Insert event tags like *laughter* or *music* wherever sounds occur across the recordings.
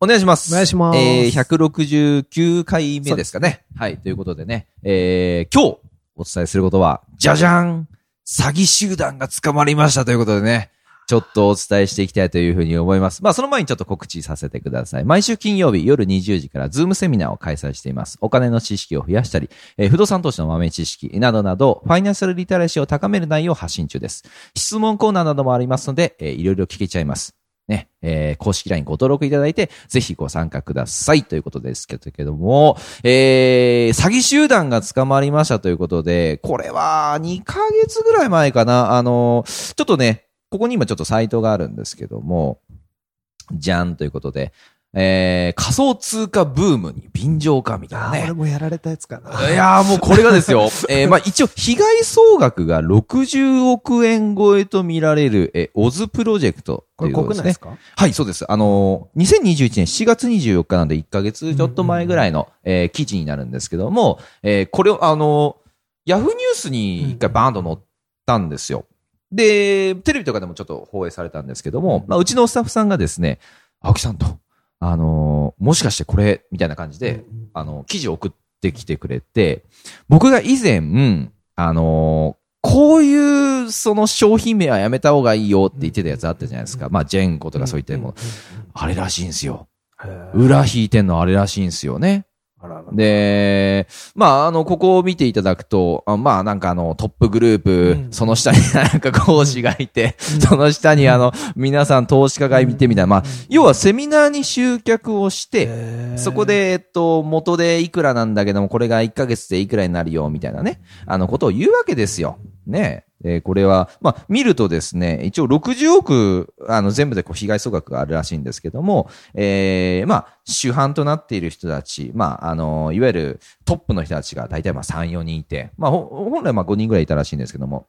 お願いします。お願いしますえー、169回目ですかね。はい。ということでね、えー、今日お伝えすることは、じゃじゃん詐欺集団が捕まりましたということでね、ちょっとお伝えしていきたいというふうに思います。まあ、その前にちょっと告知させてください。毎週金曜日夜20時からズームセミナーを開催しています。お金の知識を増やしたり、えー不動産投資の豆知識などなど、ファイナンシャルリテラシーを高める内容を発信中です。質問コーナーなどもありますので、えーいろいろ聞けちゃいます。ね、えー公式 LINE ご登録いただいて、ぜひご参加ください。ということですけども、えー詐欺集団が捕まりましたということで、これは2ヶ月ぐらい前かな、あの、ちょっとね、ここに今ちょっとサイトがあるんですけども、じゃんということで、えー仮想通貨ブームに便乗かみたいなね俺。もやられたやつかな。いやーもうこれがですよ。*laughs* えーまあ一応被害総額が60億円超えと見られる、えーオズプロジェクトことれいうことですね国内です。か？はい、そうです。あのー、2021年4月24日なんで1ヶ月ちょっと前ぐらいの、えー記事になるんですけども、えーこれをあのー、ヤフーニュースに一回バーンと載ったんですよ。で、テレビとかでもちょっと放映されたんですけども、まあ、うちのスタッフさんがですね、青木さんと、あのーもしかしてこれ、みたいな感じで、あの、記事を送ってきてくれて、僕が以前、あのーこういう、その商品名はやめた方がいいよって言ってたやつあったじゃないですか。まあ、ジェンコとかそういったもの。あれらしいんですよ。裏引いてんのあれらしいんですよね。あららで、まあ、あの、ここを見ていただくと、あまあ、なんかあの、トップグループ、うん。その下に *laughs* なんか講師がいて、その下にあの、皆さん投資家がいてみたいな、まあ、要はセミナーに集客をして、そこで、えっと、元でいくらなんだけども、これが1ヶ月でいくらになるよ、みたいなね、あの、ことを言うわけですよ。ねえ。これは、まあ、見るとですね、一応60億、あの、全部でこう、被害総額があるらしいんですけども、ええまあ、主犯となっている人たち、まあ、あの、いわゆるトップの人たちが大体まあ3、4人いて、まあ、ほ本来まあ5人ぐらいいたらしいんですけども、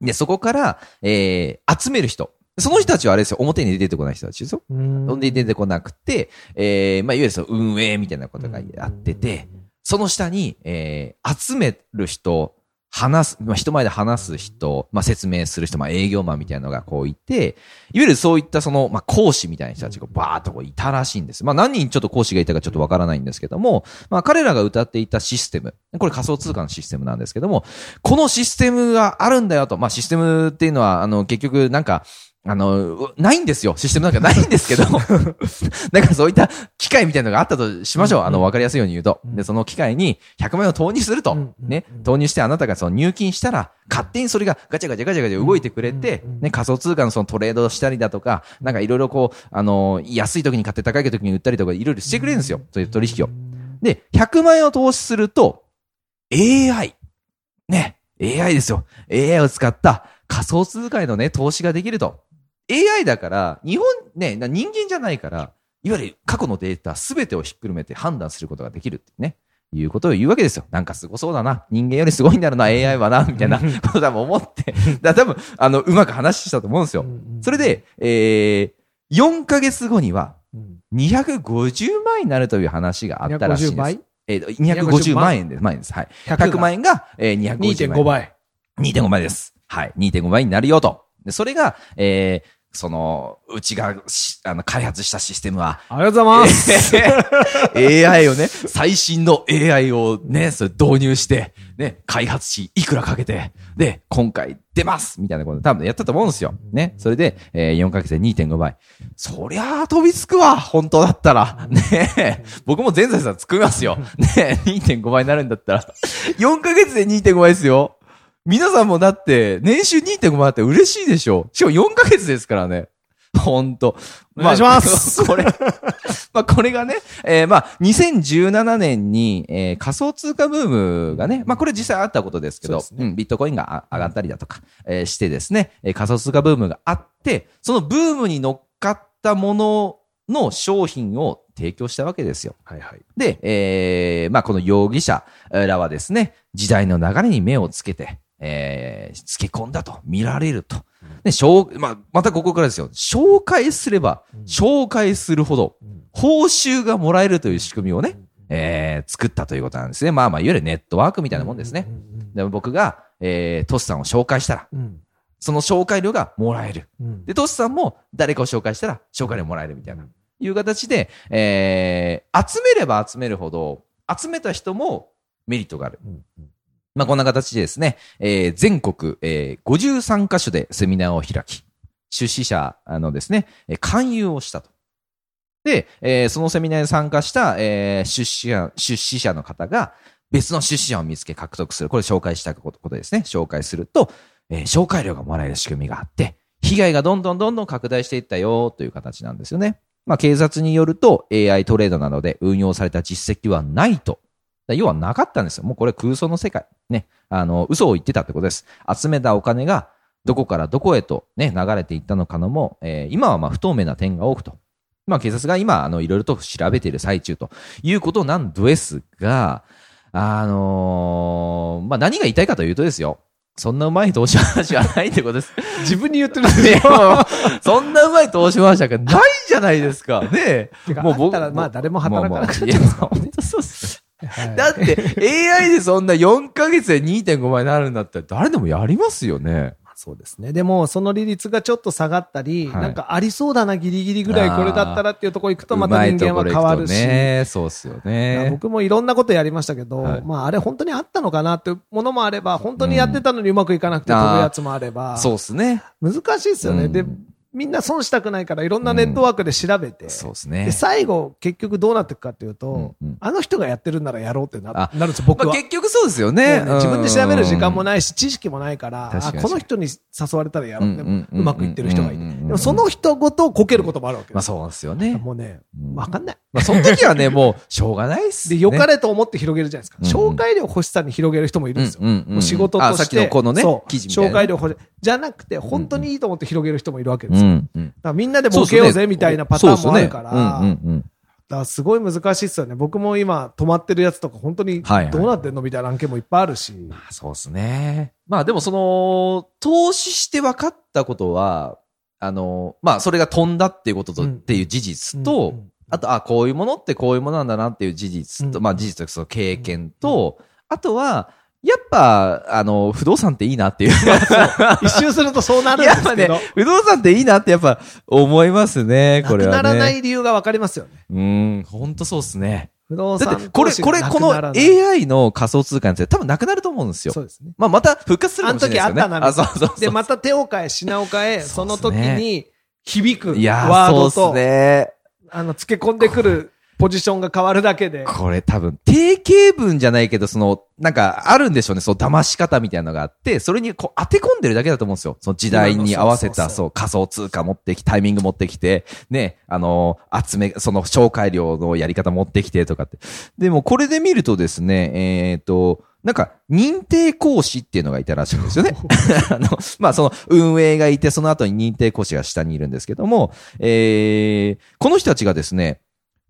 で、そこから、ええ集める人。その人たちはあれですよ、表に出てこない人たちですよ。うんほんで出てこなくて、えー、まあ、いわゆるその運営みたいなことがやってて、その下に、えー、集める人、話す、まあ、人前で話す人、まあ、説明する人、まあ、営業マンみたいなのがこういて、いわゆるそういったその、まあ、講師みたいな人たちがバーっとこういたらしいんです。まあ、何人ちょっと講師がいたかちょっとわからないんですけども、まあ、彼らが歌っていたシステム、これ仮想通貨のシステムなんですけども、このシステムがあるんだよと、まあ、システムっていうのは、あの、結局なんか、あの、ないんですよ。システムなんかないんですけど。*laughs* なんかそういった機械みたいなのがあったとしましょう。あの、わかりやすいように言うと。で、その機械に100万円を投入するとうん。ね。投入してあなたがその入金したら、勝手にそれがガチャガチャガチャガチャ動いてくれて、ね、仮想通貨のそのトレードをしたりだとか、なんかいろいろこう、あの、安い時に買って高い時に売ったりとか、いろいろしてくれるんですよ。そういう取引を。で、100万円を投資すると、AI。ね。AI ですよ。AI を使った仮想通貨へのね、投資ができると。AI だから、日本、ね、な人間じゃないから、いわゆる過去のデータすべてをひっくるめて判断することができるってね。いうことを言うわけですよ。なんかすごそうだな。人間よりすごいんだろうな、AI はな、みたいなこと多分思って。だ多分、あの、うまく話したと思うんですよ。それで、えー、4ヶ月後には、250万円になるという話があったらしいん250です。倍？えーと、250万円です。万円です。はい。100万円が、えー、250万円。2.5。倍。2.5倍です。はい。2.5倍になるよと。で、それが、えー、その、うちがし、あの、開発したシステムは、ありがとうございます。AI をね、最新の AI をね、それ導入して、ね、開発し、いくらかけて、で、今回出ますみたいなこと多分やったと思うんですよ。ね。それで、えー、4ヶ月で2.5倍。そりゃあ飛びつくわ本当だったら。ね僕も全財産作りますよ。ね2.5倍になるんだったら。4ヶ月で2.5倍ですよ。皆さんもだって、年収2.5万あって嬉しいでしょ。しかも4ヶ月ですからね。ほんと。お願いします *laughs* これ、まあこれがね、えーまあ2017年に、えー仮想通貨ブームがね、まあこれ実際あったことですけど、そうですうん、ビットコインがあ上がったりだとか、えーしてですね、えー仮想通貨ブームがあって、そのブームに乗っかったものの商品を提供したわけですよ。はいはい。で、えー、まあ、この容疑者らはですね、時代の流れに目をつけて、えー、つけ込んだと見られると。で、紹まあ、またここからですよ。紹介すれば、紹介するほど、報酬がもらえるという仕組みをね、えー、作ったということなんですね。まあまあ、いわゆるネットワークみたいなもんですね。で僕が、えー、トスさんを紹介したら、うんその紹介料がもらえる。うんで、トスさんも誰かを紹介したら紹介料もらえるみたいな、いう形で、えー、集めれば集めるほど、集めた人もメリットがある。まあ、こんな形でですね、えー全国、えー53カ所でセミナーを開き、出資者のですね、え勧誘をしたと。で、えーそのセミナーに参加した、えー出資者、出資者の方が、別の出資者を見つけ獲得する。これ紹介したことことですね。紹介すると、えー紹介料がもらえる仕組みがあって、被害がどんどんどんどん拡大していったよという形なんですよね。まあ、警察によると AI トレードなどで運用された実績はないと。だ要はなかったんですよ。もうこれ空想の世界。ね。あの、嘘を言ってたってことです。集めたお金がどこからどこへとね、流れていったのかのも、えー今はまあ不透明な点が多くと。まあ警察が今、あの、いろいろと調べている最中ということなんですが、あのーまあ何が言いたいかというとですよ。そんなうまい投資話はないってことです。自分に言ってるんですねよ。そんなうまい投資話がないじゃないですか。ねてかもう僕らまあ誰も働かなくなっちゃいや、本当そうっす。はいだって AI でそんな4ヶ月で2.5倍になるんだったら誰でもやりますよね。そうですね。でも、その利率がちょっと下がったり、はいなんかありそうだな、ギリギリぐらいこれだったらっていうところ行くと、また人間は変わるし。ね。そうっすよね。僕もいろんなことやりましたけど、はいまああれ本当にあったのかなっていうものもあれば、本当にやってたのにうまくいかなくてうん飛ぶやつもあれば、そうっすね。難しいですよね。うんで、みんな損したくないからいろんなネットワークで調べて、そうっすねで、。最後結局どうなっていくかっていうと、うんうんあの人がやってるんならやろうってなあなるんですよ、僕は。まあ結局そうですよね。ね自分で調べる時間もない。し、知識もないから、あこの人に誘われたらやろうって、うんうんうんうまくいってる人がいて。うんうんうんでもその人ごとこけることもあるわけです。まあそうですよね。もうねうん、わかんない。まあその時はね、もうしょうがないっすで、ね。良かれと思って広げるじゃないですか。うんうん紹介料欲しさに広げる人もいるんですよ。うんうんうん仕事として。あさっきのこのねそう記事みたいな紹介料欲しい。じゃなくて、本当にいいと思って広げる人もいるわけですよ。うんうん。だからみんなで儲けようぜみたいなパターンもあるから。だからすごい難しいっすよね。僕も今止まってるやつとか本当にはいはいどうなってんのみたいな案件もいっぱいあるし。そうですね。まあでもその、投資して分かったことは、あの、まあそれが飛んだっていうことと、うんっていう事実うんと、うんあと、あ、こういうものってこういうものなんだなっていう事実と、うんまあ事実とその経験と、あとは、やっぱ、あの、不動産っていいなっていう。一周するとそうなるんですけど。、不動産っていいなってやっぱ思いますね、これはね。なくならない理由がわかりますよね。うん、ほんとそうっすね。不動産だって、これ、これ、この AI の仮想通貨について多分なくなると思うんですよ。そうですね。まあ、また復活するかあのもしれないですよね。時あったな、あ、そうそうそう。で、また手を変え、品を変え、その時に響くいやー、ワードとそうっす、ね。あの、付け込んでくるポジションが変わるだけで。これ多分、定型文じゃないけど、その、なんか、あるんでしょうね。そう、騙し方みたいなのがあって、それにこう当て込んでるだけだと思うんですよ。その時代に合わせた、そう仮想通貨持ってき、タイミング持ってきて、ね、あのー集め、その紹介料のやり方持ってきてとかって。でも、これで見るとですね、えっ、と、なんか、認定講師っていうのがいたらしいんですよね。*laughs* *laughs* あの、まあ、その、運営がいて、その後に認定講師が下にいるんですけども、えー、この人たちがですね、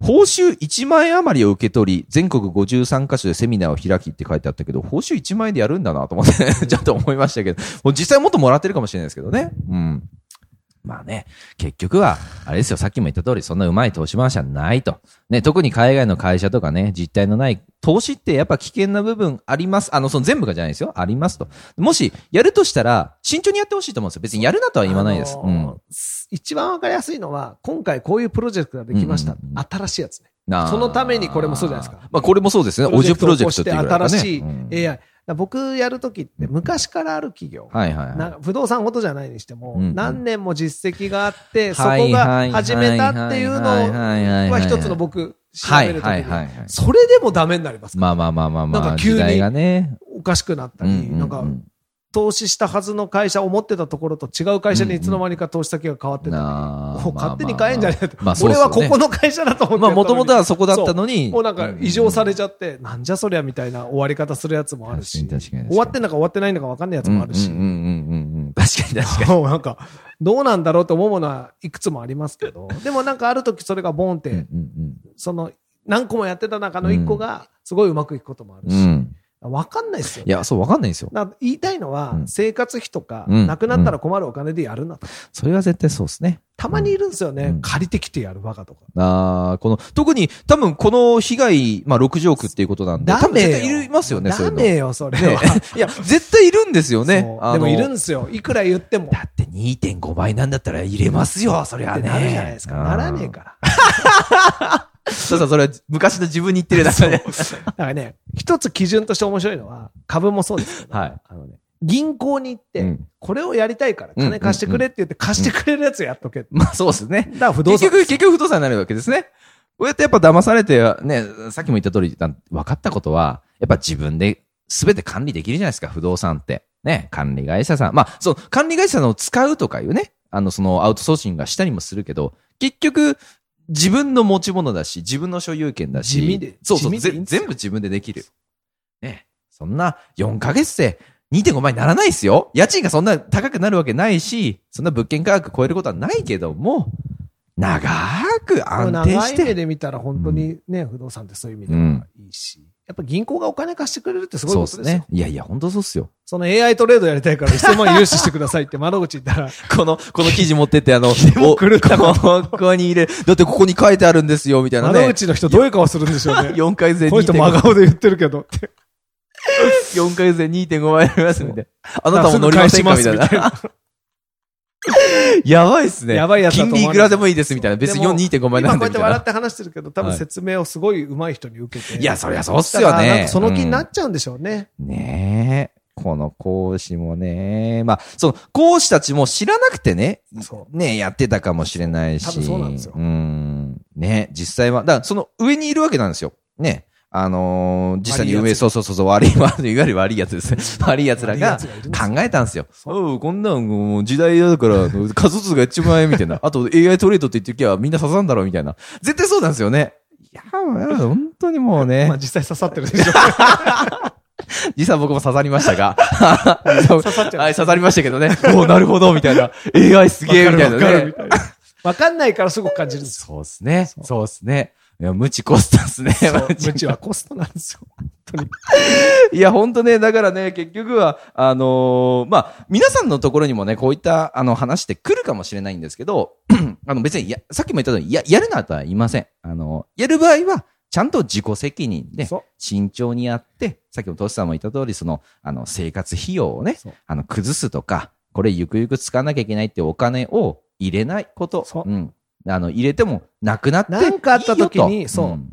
報酬1万円余りを受け取り、全国53カ所でセミナーを開きって書いてあったけど、報酬1万円でやるんだなと思って、*laughs* ちょっと思いましたけど、もう実際もっともらってるかもしれないですけどね。うん。まあね、結局は、あれですよ、さっきも言った通り、そんなうまい投資話はないと。ね、特に海外の会社とかね、実態のない、投資ってやっぱ危険な部分あります。あの、その全部がじゃないですよ。ありますと。もし、やるとしたら、慎重にやってほしいと思うんですよ。別にやるなとは言わないです。あのー一番わかりやすいのは、今回こういうプロジェクトができましたうんうんうん。新しいやつね。そのためにこれもそうじゃないですかまあこれもそうですね。オジプロジェクトっていうね新しいうん AI。だから僕やるときって昔からある企業。はいはいはい。不動産ごとじゃないにしても、うんうん何年も実績があって、そはいこが始めたっていうのは一つの僕、調はいべるときに。それでもダメになりますまあまあまあまあまあ、なんか急に。おかしくなったり、なんか投資したはずの会社、思ってたところと違う会社にいつの間にか投資先が変わってたり、なあもう勝手に変えんじゃねえと。まあそうっ俺はここの会社だと思ってまあ、もともとはそこだったのに。もうなんか異常されちゃって、なんじゃそりゃみたいな終わり方するやつもあるし、終わってんだか終わってないんだか分かんないやつもあるし、うんうんうんうんうん。確かに確かに。*laughs* もうなんか、どうなんだろうと思うものはいくつもありますけど、でもなんかある時それがボンって、うんうんその、何個もやってた中の一個が、すごいうまくいくこともあるし、うん。うん。わかんないですよい。や、そう、わかんないんですよ。言いたいのは、うん生活費とか、うんなくなったら困るお金でやるなと。それは絶対そうですね。たまにいるんですよね、うん借りてきてやるバカとか。ああ、この、特に、多分この被害、まあ60億っていうことなんで、ダメよ。絶対いますよね、そういうの。ダメよ、それ。*laughs* いや、絶対いるんですよねでもいるんですよ。いくら言っても。だって2.5倍なんだったら入れますよ、それはね。なるじゃないですか。ならねえから。*laughs* ら。*laughs* そうそう、それは昔の自分に言ってるだけで。だ *laughs* からね、一つ基準として面白いのは、株もそうですけど、はいあのね、銀行に行って、うんこれをやりたいから金貸してくれって言って貸してくれるやつやっとけ。だかまあそうですね。ら不動産。結局、結局不動産になるわけですね。こうやってやっぱ騙されて、ね、さっきも言った通り、分かったことは、やっぱ自分で全て管理できるじゃないですか、不動産って。ね、管理会社さん。まあ、そう、管理会社のを使うとかいうね、あの、そのアウトソーシングがしたりもするけど、結局、自分の持ち物だし、自分の所有権だし、地味でそうそう、地味でいいんですよぜ全部自分でできる。ね、そんな4ヶ月で2.5倍にならないですよ。家賃がそんな高くなるわけないし、そんな物件価格超えることはないけども、長く安定長い目して。で見たら本当にね、不動産ってそういう意味ではいいし。やっぱ銀行がお金貸してくれるってすごいことですよ。ね。いやいや、本当そうっすよ。その AI トレードやりたいから1000万融資してくださいって窓口行ったら、*laughs* この、この記事持ってって、あの、*laughs* お狂ったこここに入れ、だってここに書いてあるんですよ、みたいなね。窓口の人どういう顔するんでしょうね。*laughs* 4回税この人真2.5顔で言ってるけどって。4回税2.5倍ありますみたいな。あなたも乗りませんか？みたいな。*laughs* やばいっすね。やばいやつ金利いくらでもいいですみたいな。別にでも2.5倍な今こうやって笑っ。て話してるけど、多分説明をすごい上手い人に受けて。いや、そりゃそうっすよねだからなんか。その気になっちゃうんでしょうね。ねえ。この講師もね。まあ、その、講師たちも知らなくてね、そねやってたかもしれないし。多分そうなんですよん。ね実際は、だからその上にいるわけなんですよ。ね。あのー実際に上、悪いやつそうそうそうそう、悪い、悪い、いわゆる悪いやつですね。*laughs* 悪いやがつがいるんですよ考えたんですよ。おうこんなんもう時代だから、数数が一番みたいな。*laughs* あと AI トレードって言ってきゃみんな刺さんだろうみたいな。絶対そうなんですよね。いや、本当にもうね。まあ実際刺さってるでしょ。*laughs* 実際僕も刺さりましたが。刺さっちゃうはい、刺さりましたけどね。おおなるほど、みたいな。AI すげえ、みたいなねわかんないからすごく感じるんですよ。そうですね。そうですね。いや、無知コストですね。無知はコストなんですよ。本当に。*laughs* いや、本当ね、だからね、結局は、あのーまあ、皆さんのところにもね、こういった、あの、話って来るかもしれないんですけど、*clears throat* あの、別に、や、さっきも言ったように、や、やるなとは言いません。あの、やる場合は、ちゃんと自己責任で慎重にやって、さっきもトシさんも言った通り、その、あの、生活費用をねあの、崩すとか、これゆくゆく使わなきゃいけないってお金を入れないこと。うん。あの、入れてもなくなっていいよと。なんかあった時にそうんん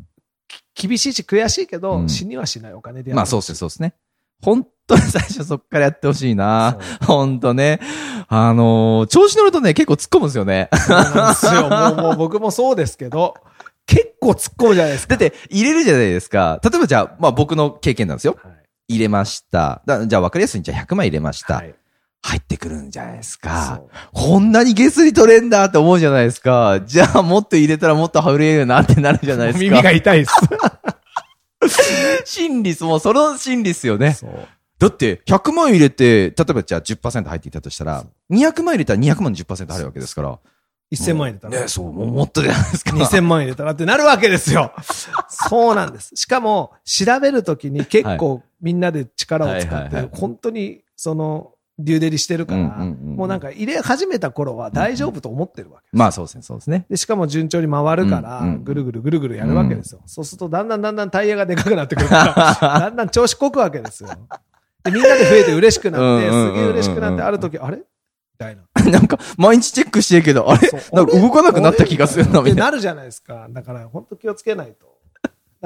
厳しいし悔しいけど、うん死にはしないお金でやる。まあそうですね、そうですね。本当に最初そっからやってほしいな。本当ね。あのー調子乗るとね、結構突っ込むんですよね。そうなんですよ。もう、もう僕もそうですけど、結構突っ込むじゃないですか。だって、入れるじゃないですか。例えばじゃあ、まあ僕の経験なんですよ。はい入れました。だじゃあ分かりやすいんじゃあ100万入れました。はい入ってくるんじゃないですかこんなに下水取れんだって思うじゃないですか。じゃあもっと入れたらもっと入れるよなってなるじゃないですか。*laughs* 耳が痛いです。心理っす、もうその心理っすよね。だって、100万入れて、例えばじゃあ10%入っていたとしたら、200万入れたら200万の10%入るわけですから。1000万入れたら。ね、そう、もっとじゃないですか。2000万入れたらってなるわけですよ。*laughs* そうなんです。しかも、調べるときに結構みんなで力を使って本当に、その、デューデリしてるから、うんうんうんもうなんか入れ始めた頃は大丈夫と思ってるわけ。まあそうですね、そうですね。で、しかも順調に回るからうんうん、ぐるぐるぐるぐるやるわけですよ。そうすると、だんだんだんだんタイヤがでかくなってくるから、*laughs* だんだん調子こくわけですよ。で、みんなで増えて嬉しくなって、うんうんうんうんすげえ嬉しくなって、ある時、あれ？みたいな。*laughs* なんか、毎日チェックしてるけど、あれ？なんか動かなくなった気がするな、みたいな。なるじゃないですか。だから、本当気をつけないと。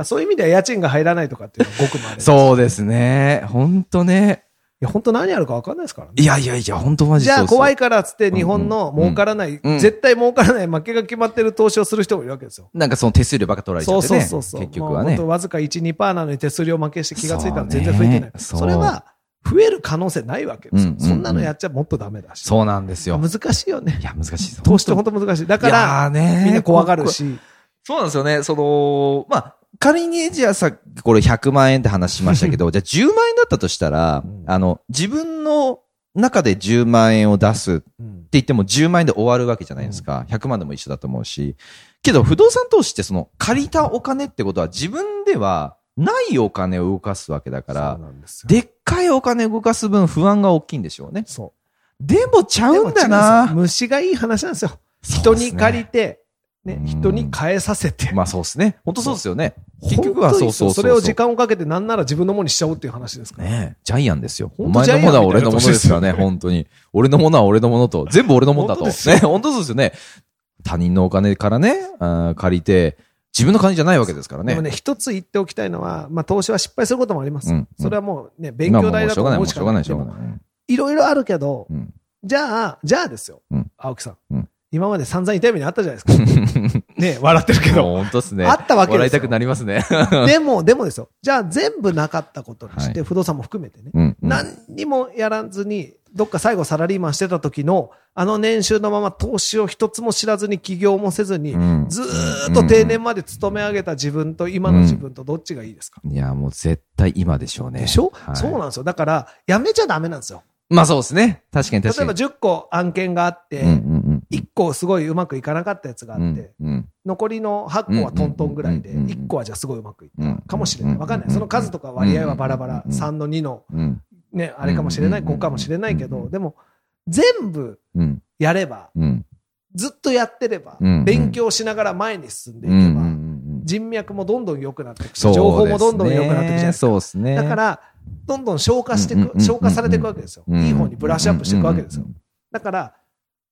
そういう意味では家賃が入らないとかっていうのはごくまれ。う。そうですね。ほんとね。いや、本当何やるか分かんないですからね。いやいやいや、ほんとマジじゃあ怖いかからっつって日本の儲からない、うん絶対儲からない負けが決まってる投資をする人もいるわけですよ。なんかその手数料ばっか取られちゃそうってね。そうそうそう。結局はねわずか1、2%なのに手数料負けして気がついたら全然増えてない。そそうそれは増える可能性ないわけですよ。うんうんうんそんなのやっちゃもっとダメだし。そうなんですよ。難しいよねい。や、難しい。投資って本当難しい。だから、みんな怖がるし。そうなんですよね。その、まあ、仮にじゃあさっきこれ100万円って話しましたけど、*laughs* じゃあ10万円だったとしたら、うんあの、自分の中で10万円を出すってうん言っても10万円で終わるわけじゃないですか。100万でも一緒だと思うし。けど、不動産投資ってその、借りたお金ってことは自分ではないお金を動かすわけだからで。でっかいお金動かす分不安が大きいんでしょうね。そでもちゃう。うんだな虫がいい話なんですよ。人に借りて、ねうん、人に返させて。まあそうですね。本当そうですよね。結局はそうそうそう。それを時間をかけてなんなら自分のものにしちゃおうっていう話ですから。ねえ、ジャイアンですよ。お前のものは俺のものですからね、本当に。俺のものは俺のものと。全部俺のものだと。ね、本当そうですよね。他人のお金からね、あー借りて、自分の金じゃないわけですからね。でもね、一つ言っておきたいのは、まあ投資は失敗することもあります。うんそれはもうね、勉強代だと思うしかない。しょうがない、しょうがない、しょうがない。いろいろあるけど、うんじゃあ、じゃあですよ。うん青木さん,、うん今まで散々痛い目にあったじゃないですか。*laughs* ね、笑ってるけもど。う本当っすね。あったわけですよ笑いたくなりますね。*laughs* でも、でもですよ。じゃあ全部なかったことにして、は不動産も含めてね、うんうん何にもやらずに、どっか最後サラリーマンしてた時の、あの年収のまま投資を一つも知らずに起業もせずに、うんずーっと定年まで勤め上げた自分と今の自分とどっちがいいですか、いや、もう絶対今でしょうね。でしょ、はいそうなんですよ。だから、やめちゃダメなんですよ。まあそうですね。確かに例えば確かに。10個案件があって、うんうん1個すごいうまくいかなかったやつがあうん。って、残りの8個はトントンぐらいで、うんうんうんうん。1個はじゃあすごいうまくいっうんたかもしれない。わかんない。その数とか割合はバラバラ。うん3の2のうん。ね、あれかもしれない、うん5かもしれないけど、うんでも、全部うん。やれば、うん。ずっとやってればうん、勉強しながら前に進んでいけば、うん人脈もどんどん良くなっていくし、情報もどんどん良くなっていくじゃないですか。すね。だから、どんどん消化していく、消化されていくわけですよ。うんいい方にブラッシュアップしていくわけですよ。だから、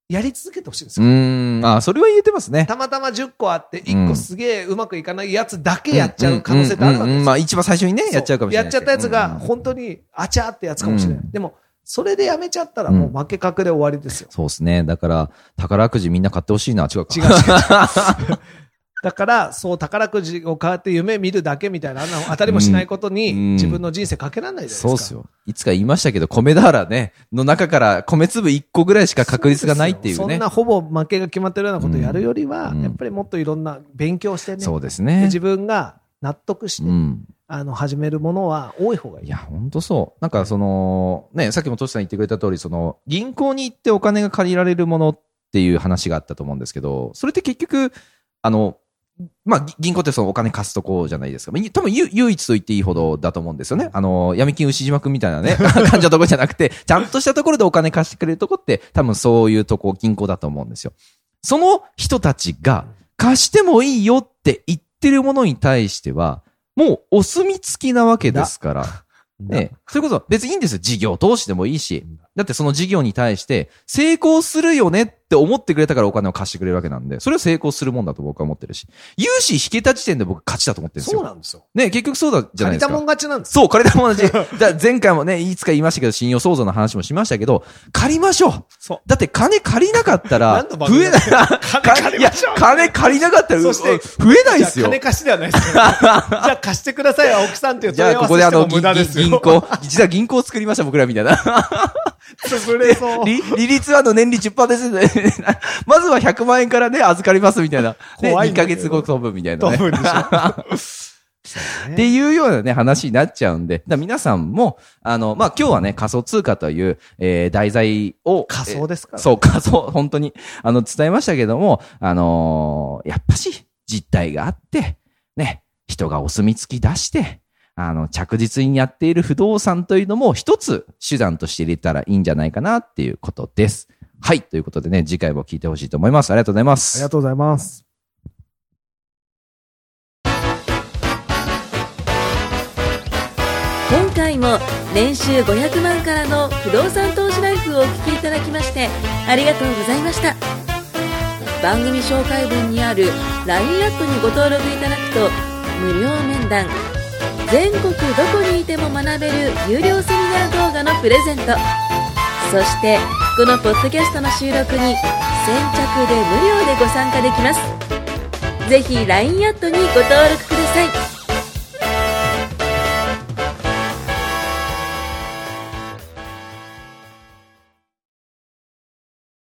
やり続けてほしいんですうよ。ーん。あ、それは言えてますね。たまたま10個あって、1個すげえうまくいかないやつだけやっちゃう可能性ってあるわけですよ。まあ一番最初にね、やっちゃうかもしれない。やっちゃったやつが、うん本当に、あちゃーってやつかもしれない。うんでも、それでやめちゃったらもう負け確で終わりですよ。そうですね。だから、宝くじみんな買ってほしいな。違うか。違う違う違う。*laughs* だから、そう宝くじを買って夢見るだけみたいな、あんな当たりもしないことにうん自分の人生かけられないじゃないですか。そうっすよ。いつか言いましたけど、米俵ね、の中から米粒1個ぐらいしか確率がないっていうねそんな。ほぼ負けが決まってるようなことをやるよりは、うんやっぱりもっといろんな勉強してね、そうですでね。自分が納得して、うん。あの、始めるものは多い方がいい。いや、ほんとそう。なんかその、ね、さっきもトシさん言ってくれた通り、その、銀行に行ってお金が借りられるものっていう話があったと思うんですけど、それって結局、あの、まあ、ぎ銀行ってそのお金貸すとこじゃないですか。まあ多分ゆ唯一と言っていいほどだと思うんですよね。あの、闇金牛島くんみたいなね、*laughs* 感じのとこじゃなくて、ちゃんとしたところでお金貸してくれるとこって、多分そういうとこ、銀行だと思うんですよ。その人たちが、貸してもいいよって言ってるものに対しては、もうお墨付きなわけですから。ね、それこそ別にいいんですよ。事業投資でもいいし。だってその事業に対して成功するよねって思ってくれたからお金を貸してくれるわけなんで、それは成功するもんだと僕は思ってるし。融資引けた時点で僕勝ちだと思ってるんですよ。そうなんですよ。ね、結局そうだじゃないですか。借りたもん勝ちなんですそう、借りたもん同じ。だ前回もね、いつか言いましたけど、信用創造の話もしましたけど、借りましょう。そう。だって金借りなかったら *laughs* 増えない。金借りましょう金借りなかったら、そしてう増えないですよ。金貸しではないですよ。*laughs* じゃあ貸してください、青木さんっていうじゃあ、ここであの、問い合わせしても無駄ですよ銀行、実は銀行を作りました、僕らみたいな。*laughs* 潰れそう。利利率はの年利10%ですね。*laughs* まずは100万円からね、預かりますみたいな。*laughs* ね、2怖いんだけどヶ月後飛ぶみたいなね。飛ぶんでしょ。*laughs* っていうようなね、話になっちゃうんで、皆さんも、あの、まあ、今日はね、仮想通貨という、えー、題材を。仮想ですからえーそう、仮想、本当に、あの、伝えましたけども、あのーやっぱし、実態があって、ね、人がお墨付き出して、あの、着実にやっている不動産というのも一つ手段として入れたらいいんじゃないかなっていうことです。はい。ということでね、次回も聞いてほしいと思います。ありがとうございます。ありがとうございます。今回も年収500万からの不動産投資ライフをお聞きいただきましてありがとうございました番組紹介文にある LINE アットにご登録いただくと無料面談全国どこにいても学べる有料セミナー動画のプレゼントそしてこのポッドキャストの収録に先着で無料でご参加できます。ぜひ LINE アットにご登録ください。